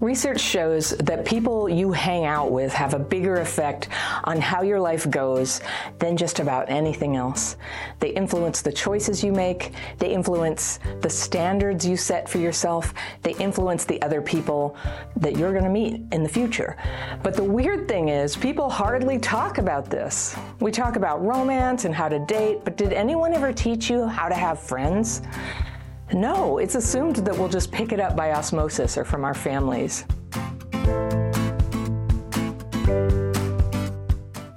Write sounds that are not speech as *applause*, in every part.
Research shows that people you hang out with have a bigger effect on how your life goes than just about anything else. They influence the choices you make, they influence the standards you set for yourself, they influence the other people that you're going to meet in the future. But the weird thing is, people hardly talk about this. We talk about romance and how to date, but did anyone ever teach you how to have friends? No, it's assumed that we'll just pick it up by osmosis or from our families.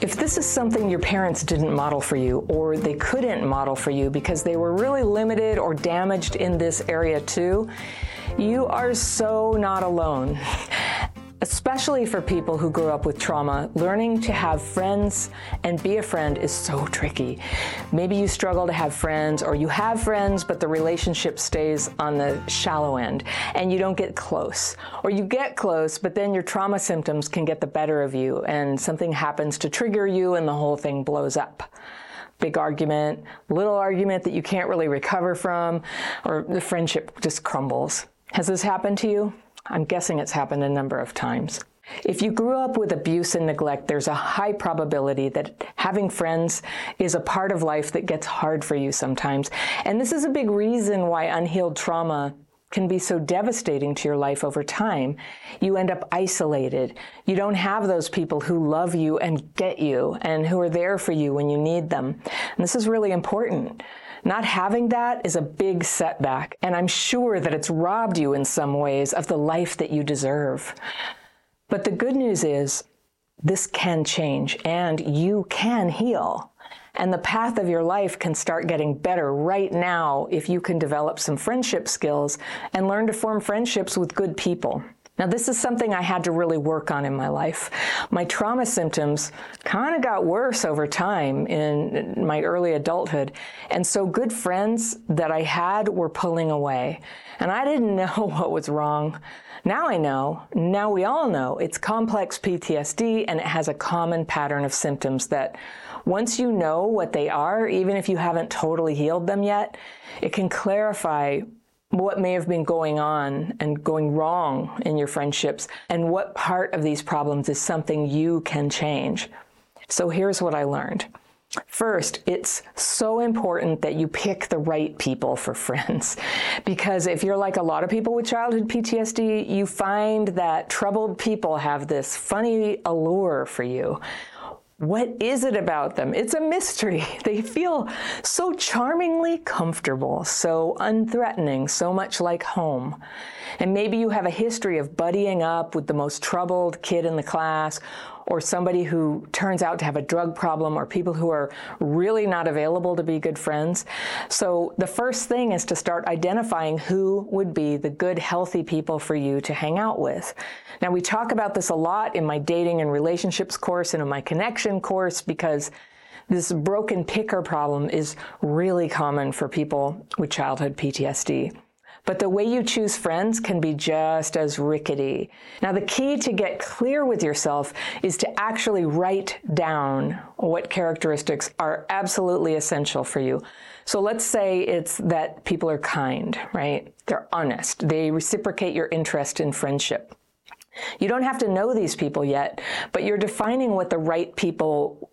If this is something your parents didn't model for you, or they couldn't model for you because they were really limited or damaged in this area too, you are so not alone *laughs* especially for people who grew up with trauma, learning to have friends and be a friend is so tricky. Maybe you struggle to have friends, or you have friends, but the relationship stays on the shallow end and you don't get close. Or you get close, but then your trauma symptoms can get the better of you and something happens to trigger you and the whole thing blows up big argument, little argument that you can't really recover from, or the friendship just crumbles. Has this happened to you? I'm guessing it's happened a number of times. If you grew up with abuse and neglect, there's a high probability that having friends is a part of life that gets hard for you sometimes. And this is a big reason why unhealed trauma can be so devastating to your life over time. You end up isolated. You don't have those people who love you and get you and who are there for you when you need them. And this is really important. Not having that is a big setback, and I'm sure that it's robbed you in some ways of the life that you deserve. But the good news is this can change and you can heal. And the path of your life can start getting better right now if you can develop some friendship skills and learn to form friendships with good people. Now, this is something I had to really work on in my life. My trauma symptoms kind of got worse over time in my early adulthood. And so, good friends that I had were pulling away. And I didn't *laughs* know what was wrong. Now I know, now we all know, it's complex PTSD and it has a common pattern of symptoms that once you know what they are, even if you haven't totally healed them yet, it can clarify what may have been going on and going wrong in your friendships, and what part of these problems is something you can change. So here's what I learned. First, it's so important that you pick the right people for *laughs* friends. Because if you're like a lot of people with childhood PTSD, you find that troubled people have this funny allure for you. What is it about them? It's a mystery. *laughs* They feel so charmingly comfortable, so unthreatening, so much like home. And maybe you have a history of buddying up with the most troubled kid in the class, or somebody who turns out to have a drug problem or people who are really not available to be good friends. So the first thing is to start identifying who would be the good, healthy people for you to hang out with. Now, we talk about this a lot in my dating and relationships course and in my connection course because this broken picker problem is really common for people with childhood PTSD. But the way you choose friends can be just as rickety. Now, the key to get clear with yourself is to actually write down what characteristics are absolutely essential for you. So let's say it's that people are kind, right? They're honest. They reciprocate your interest in friendship. You don't have to know these people yet, but you're defining what the right people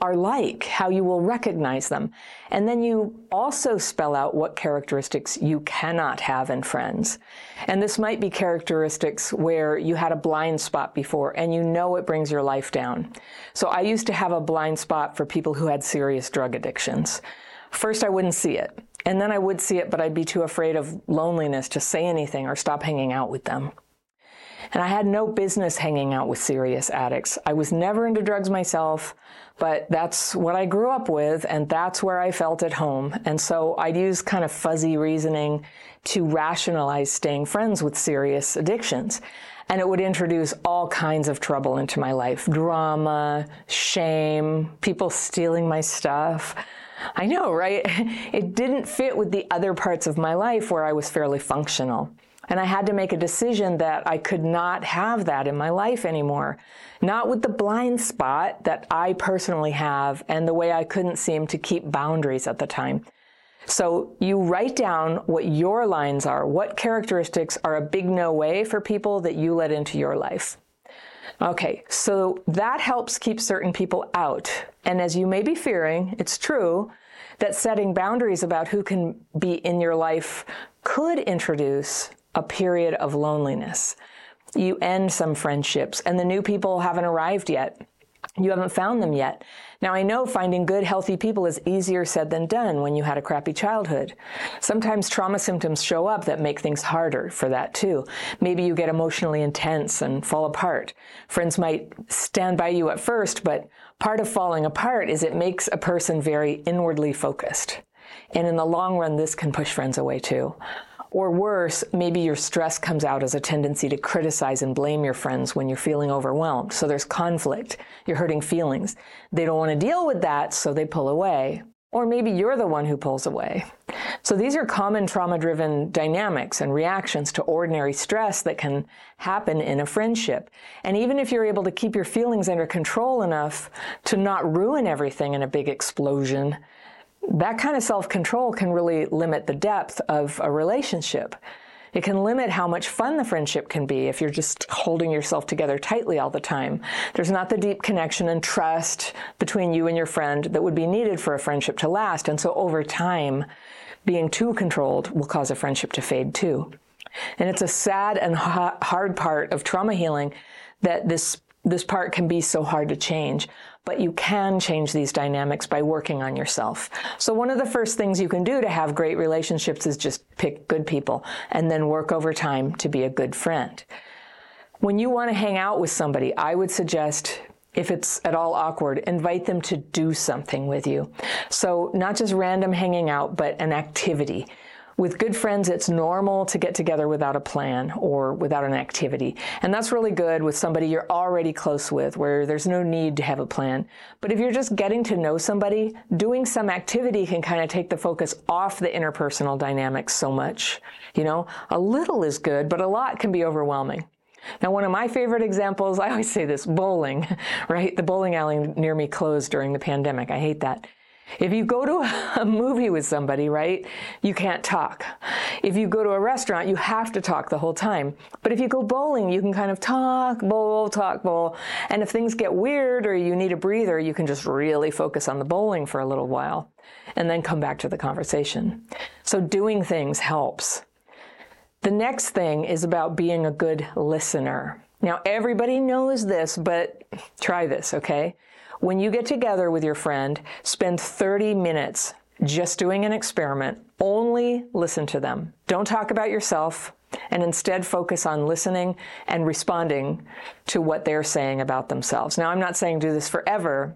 are like, how you will recognize them. And then you also spell out what characteristics you cannot have in friends. And this might be characteristics where you had a blind spot before and you know it brings your life down. So I used to have a blind spot for people who had serious drug addictions. First, I wouldn't see it. And then I would see it, but I'd be too afraid of loneliness to say anything or stop hanging out with them. And I had no business hanging out with serious addicts. I was never into drugs myself, but that's what I grew up with, and that's where I felt at home. And so I'd use kind of fuzzy reasoning to rationalize staying friends with serious addictions. And it would introduce all kinds of trouble into my life drama, shame, people stealing my stuff. I know, right? *laughs* It didn't fit with the other parts of my life where I was fairly functional. And I had to make a decision that I could not have that in my life anymore. Not with the blind spot that I personally have and the way I couldn't seem to keep boundaries at the time. So you write down what your lines are, what characteristics are a big no way for people that you let into your life. Okay, so that helps keep certain people out. And as you may be fearing, it's true that setting boundaries about who can be in your life could introduce a period of loneliness. You end some friendships, and the new people haven't arrived yet. You haven't found them yet. Now, I know finding good, healthy people is easier said than done when you had a crappy childhood. Sometimes trauma symptoms show up that make things harder for that too. Maybe you get emotionally intense and fall apart. Friends might stand by you at first, but part of falling apart is it makes a person very inwardly focused. And in the long run, this can push friends away too. Or worse, maybe your stress comes out as a tendency to criticize and blame your friends when you're feeling overwhelmed. So there's conflict. You're hurting feelings. They don't want to deal with that, so they pull away. Or maybe you're the one who pulls away. So these are common trauma driven dynamics and reactions to ordinary stress that can happen in a friendship. And even if you're able to keep your feelings under control enough to not ruin everything in a big explosion, that kind of self control can really limit the depth of a relationship. It can limit how much fun the friendship can be if you're just holding yourself together tightly all the time. There's not the deep connection and trust between you and your friend that would be needed for a friendship to last. And so over time, being too controlled will cause a friendship to fade too. And it's a sad and hard part of trauma healing that this this part can be so hard to change, but you can change these dynamics by working on yourself. So one of the first things you can do to have great relationships is just pick good people and then work over time to be a good friend. When you want to hang out with somebody, I would suggest if it's at all awkward, invite them to do something with you. So not just random hanging out, but an activity. With good friends, it's normal to get together without a plan or without an activity. And that's really good with somebody you're already close with, where there's no need to have a plan. But if you're just getting to know somebody, doing some activity can kind of take the focus off the interpersonal dynamics so much. You know, a little is good, but a lot can be overwhelming. Now, one of my favorite examples, *laughs* I always say this bowling, *laughs* right? The bowling alley near me closed during the pandemic. I hate that. If you go to *laughs* a movie with somebody, right, you can't talk. If you go to a restaurant, you have to talk the whole time. But if you go bowling, you can kind of talk, bowl, talk, bowl. And if things get weird or you need a breather, you can just really focus on the bowling for a little while and then come back to the conversation. So doing things helps. The next thing is about being a good listener. Now, everybody knows this, but try this, okay? When you get together with your friend, spend 30 minutes just doing an experiment. Only listen to them. Don't talk about yourself and instead focus on listening and responding to what they're saying about themselves. Now, I'm not saying do this forever,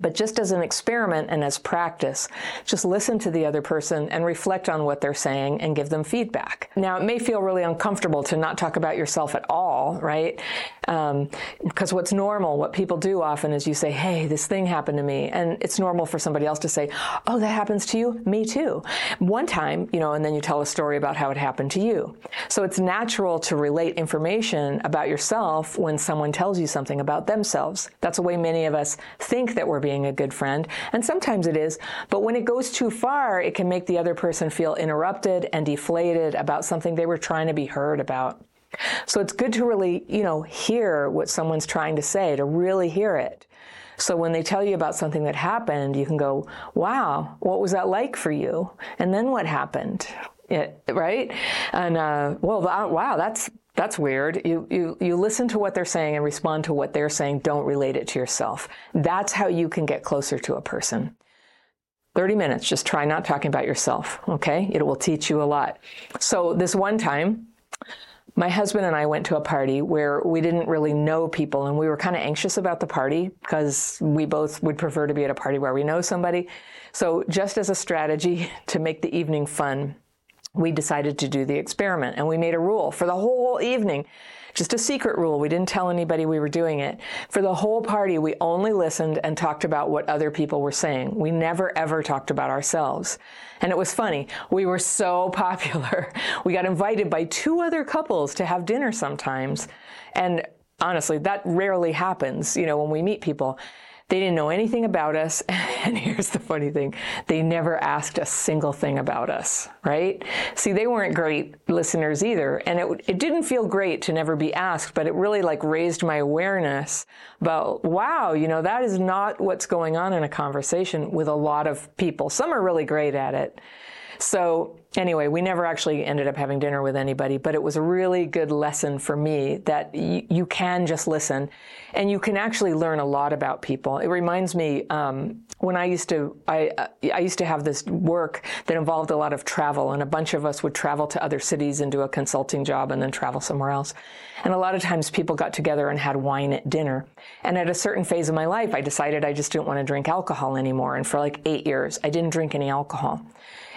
but just as an experiment and as practice, just listen to the other person and reflect on what they're saying and give them feedback. Now, it may feel really uncomfortable to not talk about yourself at all, right? Because um, what's normal, what people do often is you say, hey, this thing happened to me. And it's normal for somebody else to say, oh, that happens to you? Me too. One time, you know, and then you tell a story about how it happened to you. So it's natural to relate information about yourself when someone tells you something about themselves. That's the way many of us think that we're being a good friend. And sometimes it is. But when it goes too far, it can make the other person feel interrupted and deflated about something they were trying to be heard about. So it's good to really, you know, hear what someone's trying to say, to really hear it. So when they tell you about something that happened, you can go, wow, what was that like for you? And then what happened? It, right? And, uh, well, wow, that's, that's weird. You, you, you listen to what they're saying and respond to what they're saying. Don't relate it to yourself. That's how you can get closer to a person. 30 minutes, just try not talking about yourself, okay? It will teach you a lot. So this one time, my husband and I went to a party where we didn't really know people and we were kind of anxious about the party because we both would prefer to be at a party where we know somebody. So just as a strategy *laughs* to make the evening fun, we decided to do the experiment and we made a rule for the whole evening. Just a secret rule. We didn't tell anybody we were doing it. For the whole party, we only listened and talked about what other people were saying. We never ever talked about ourselves. And it was funny. We were so *laughs* popular. We got invited by two other couples to have dinner sometimes. And honestly, that rarely happens, you know, when we meet people They didn't know anything about us. *laughs* And here's the funny thing they never asked a single thing about us, right? See, they weren't great listeners either. And it, it didn't feel great to never be asked, but it really like raised my awareness about, wow, you know, that is not what's going on in a conversation with a lot of people. Some are really great at it. So anyway, we never actually ended up having dinner with anybody, but it was a really good lesson for me that y- you can just listen and you can actually learn a lot about people. It reminds me um, when I used to I I used to have this work that involved a lot of travel, and a bunch of us would travel to other cities and do a consulting job, and then travel somewhere else. And a lot of times people got together and had wine at dinner. And at a certain phase of my life, I decided I just didn't want to drink alcohol anymore. And for like eight years, I didn't drink any alcohol.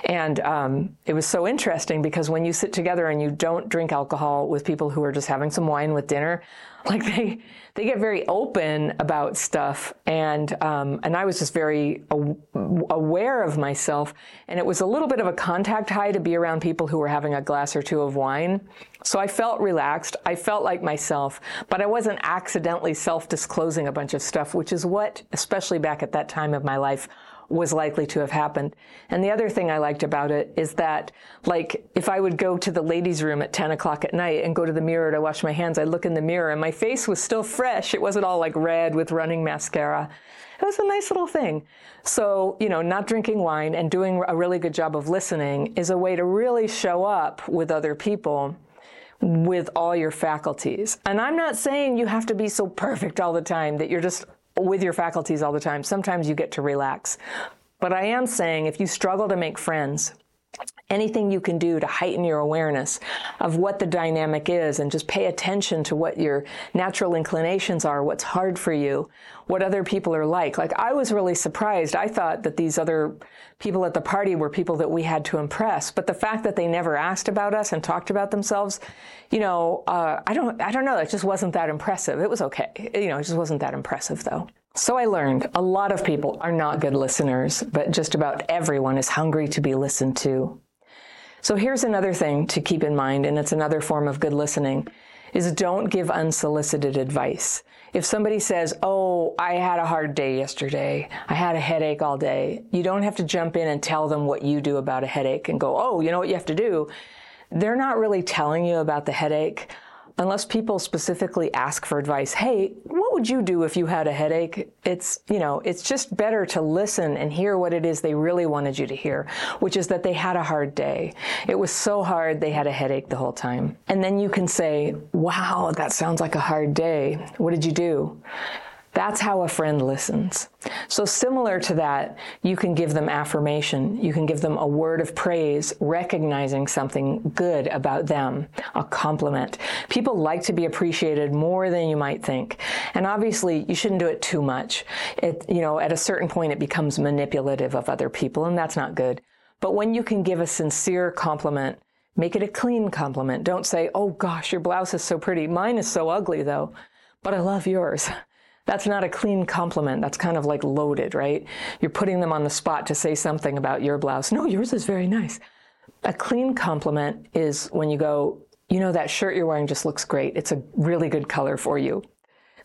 And um, it was so interesting because when you sit together and you don't drink alcohol with people who are just having some wine with dinner, *laughs* like they they get very open about stuff, and um, and I was just very aware of myself, and it was a little bit of a contact high to be around people who were having a glass or two of wine. So I felt relaxed. I felt like myself, but I wasn't accidentally self disclosing a bunch of stuff, which is what, especially back at that time of my life, was likely to have happened. And the other thing I liked about it is that, like, if I would go to the ladies' room at 10 o'clock at night and go to the mirror to wash my hands, I'd look in the mirror and my face was still fresh. It wasn't all like red with running mascara. It was a nice little thing. So, you know, not drinking wine and doing a really good job of listening is a way to really show up with other people with all your faculties. And I'm not saying you have to be so perfect all the time that you're just with your faculties all the time. Sometimes you get to relax. But I am saying if you struggle to make friends, anything you can do to heighten your awareness of what the dynamic is and just pay attention to what your natural inclinations are, what's hard for you, what other people are like. Like I was really surprised. I thought that these other people at the party were people that we had to impress, but the fact that they never asked about us and talked about themselves, you know, uh, I don't, I don't know. It just wasn't that impressive. It was okay. You know, it just wasn't that impressive though. So I learned a lot of people are not good listeners, but just about everyone is hungry to be listened to. So here's another thing to keep in mind, and it's another form of good listening, is don't give unsolicited advice. If somebody says, Oh, I had a hard day yesterday. I had a headache all day. You don't have to jump in and tell them what you do about a headache and go, Oh, you know what you have to do? They're not really telling you about the headache unless people specifically ask for advice, hey, would you do if you had a headache? It's, you know, it's just better to listen and hear what it is they really wanted you to hear, which is that they had a hard day. It was so hard they had a headache the whole time. And then you can say, wow, that sounds like a hard day. What did you do? That's how a friend listens. So, similar to that, you can give them affirmation. You can give them a word of praise, recognizing something good about them, a compliment. People like to be appreciated more than you might think. And obviously, you shouldn't do it too much. It, you know, at a certain point, it becomes manipulative of other people, and that's not good. But when you can give a sincere compliment, make it a clean compliment. Don't say, oh gosh, your blouse is so pretty. Mine is so ugly, though, but I love yours. That's not a clean compliment. That's kind of like loaded, right? You're putting them on the spot to say something about your blouse. No, yours is very nice. A clean compliment is when you go, you know, that shirt you're wearing just looks great. It's a really good color for you.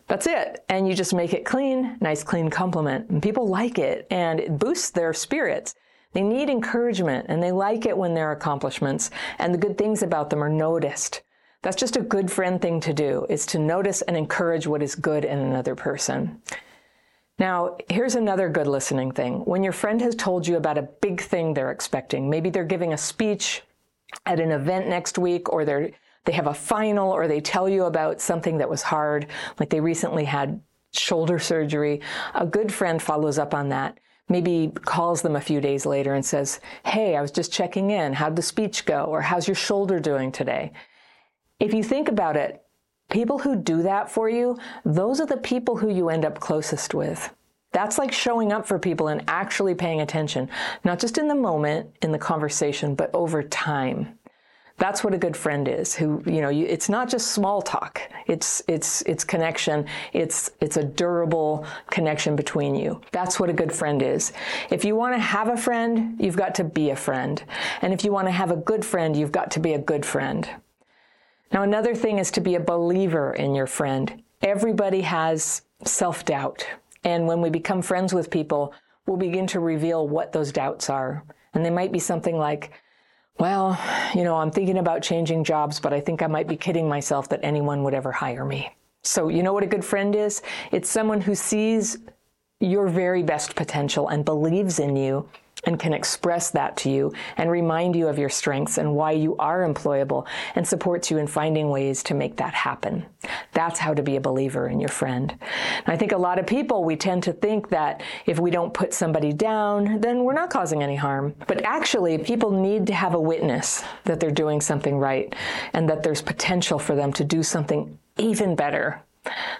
That's it. And you just make it clean, nice, clean compliment. And people like it and it boosts their spirits. They need encouragement and they like it when their accomplishments and the good things about them are noticed. That's just a good friend thing to do, is to notice and encourage what is good in another person. Now, here's another good listening thing. When your friend has told you about a big thing they're expecting, maybe they're giving a speech at an event next week or they're they have a final or they tell you about something that was hard, like they recently had shoulder surgery, a good friend follows up on that. Maybe calls them a few days later and says, Hey, I was just checking in. How'd the speech go? Or how's your shoulder doing today? If you think about it, people who do that for you, those are the people who you end up closest with. That's like showing up for people and actually paying attention, not just in the moment, in the conversation, but over time. That's what a good friend is. Who you know, you, it's not just small talk. It's it's it's connection. It's it's a durable connection between you. That's what a good friend is. If you want to have a friend, you've got to be a friend, and if you want to have a good friend, you've got to be a good friend. Now, another thing is to be a believer in your friend. Everybody has self doubt. And when we become friends with people, we'll begin to reveal what those doubts are. And they might be something like, well, you know, I'm thinking about changing jobs, but I think I might be kidding myself that anyone would ever hire me. So, you know what a good friend is? It's someone who sees your very best potential and believes in you and can express that to you and remind you of your strengths and why you are employable and supports you in finding ways to make that happen. That's how to be a believer in your friend. And I think a lot of people, we tend to think that if we don't put somebody down, then we're not causing any harm. But actually, people need to have a witness that they're doing something right and that there's potential for them to do something even better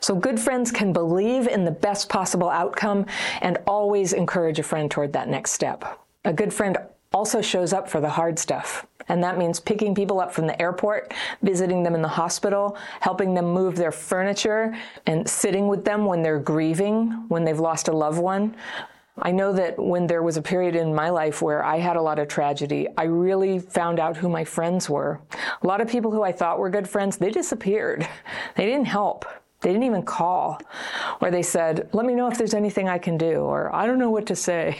so, good friends can believe in the best possible outcome and always encourage a friend toward that next step. A good friend also shows up for the hard stuff. And that means picking people up from the airport, visiting them in the hospital, helping them move their furniture, and sitting with them when they're grieving, when they've lost a loved one. I know that when there was a period in my life where I had a lot of tragedy, I really found out who my friends were. A lot of people who I thought were good friends, they disappeared. They didn't help. They didn't even call. Or they said, let me know if there's anything I can do, or I don't know what to say.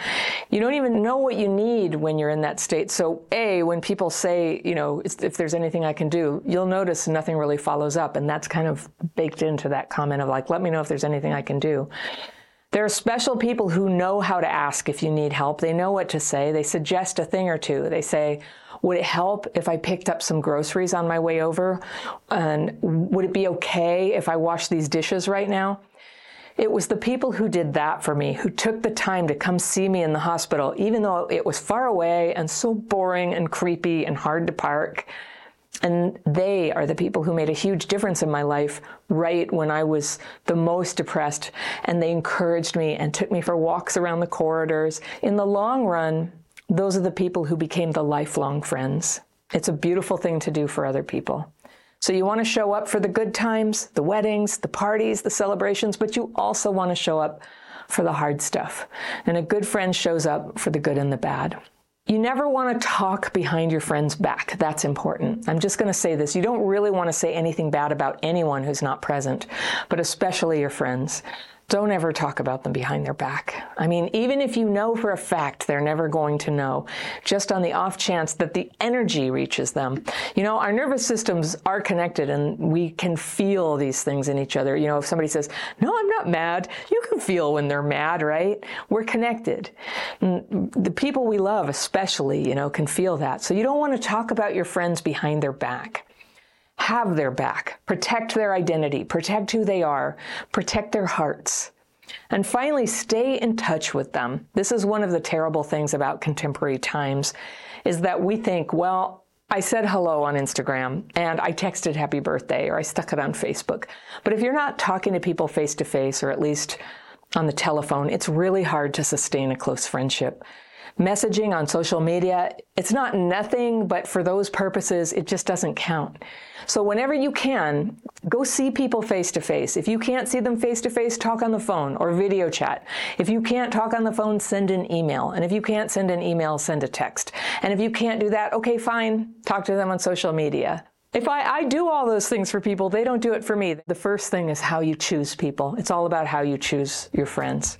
*laughs* you don't even know what you need when you're in that state. So, A, when people say, you know, if there's anything I can do, you'll notice nothing really follows up. And that's kind of baked into that comment of like, let me know if there's anything I can do. There are special people who know how to ask if you need help. They know what to say. They suggest a thing or two. They say, would it help if I picked up some groceries on my way over? And would it be okay if I wash these dishes right now? It was the people who did that for me, who took the time to come see me in the hospital, even though it was far away and so boring and creepy and hard to park. And they are the people who made a huge difference in my life right when I was the most depressed. And they encouraged me and took me for walks around the corridors. In the long run, those are the people who became the lifelong friends. It's a beautiful thing to do for other people. So you want to show up for the good times, the weddings, the parties, the celebrations, but you also want to show up for the hard stuff. And a good friend shows up for the good and the bad. You never want to talk behind your friend's back. That's important. I'm just going to say this. You don't really want to say anything bad about anyone who's not present, but especially your friends. Don't ever talk about them behind their back. I mean, even if you know for a fact they're never going to know, just on the off chance that the energy reaches them. You know, our nervous systems are connected and we can feel these things in each other. You know, if somebody says, No, I'm not mad, you can feel when they're mad, right? We're connected. The people we love, especially, you know, can feel that. So you don't want to talk about your friends behind their back have their back, protect their identity, protect who they are, protect their hearts. And finally, stay in touch with them. This is one of the terrible things about contemporary times is that we think, well, I said hello on Instagram and I texted happy birthday or I stuck it on Facebook. But if you're not talking to people face to face or at least on the telephone, it's really hard to sustain a close friendship messaging on social media, it's not nothing, but for those purposes, it just doesn't count. So whenever you can, go see people face to face. If you can't see them face to face, talk on the phone or video chat. If you can't talk on the phone, send an email. And if you can't send an email, send a text. And if you can't do that, okay, fine, talk to them on social media. If I, I do all those things for people, they don't do it for me. The first thing is how you choose people. It's all about how you choose your friends.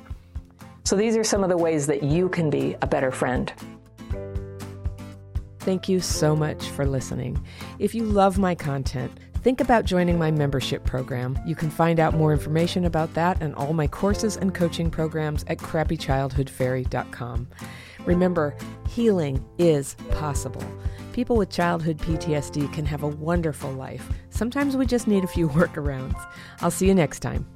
So these are some of the ways that you can be a better friend. Thank you so much for listening. If you love my content, think about joining my membership program. You can find out more information about that and all my courses and coaching programs at crappychildhoodfairy.com. Remember, healing is possible. People with childhood PTSD can have a wonderful life. Sometimes we just need a few *laughs* workarounds. I'll see you next time.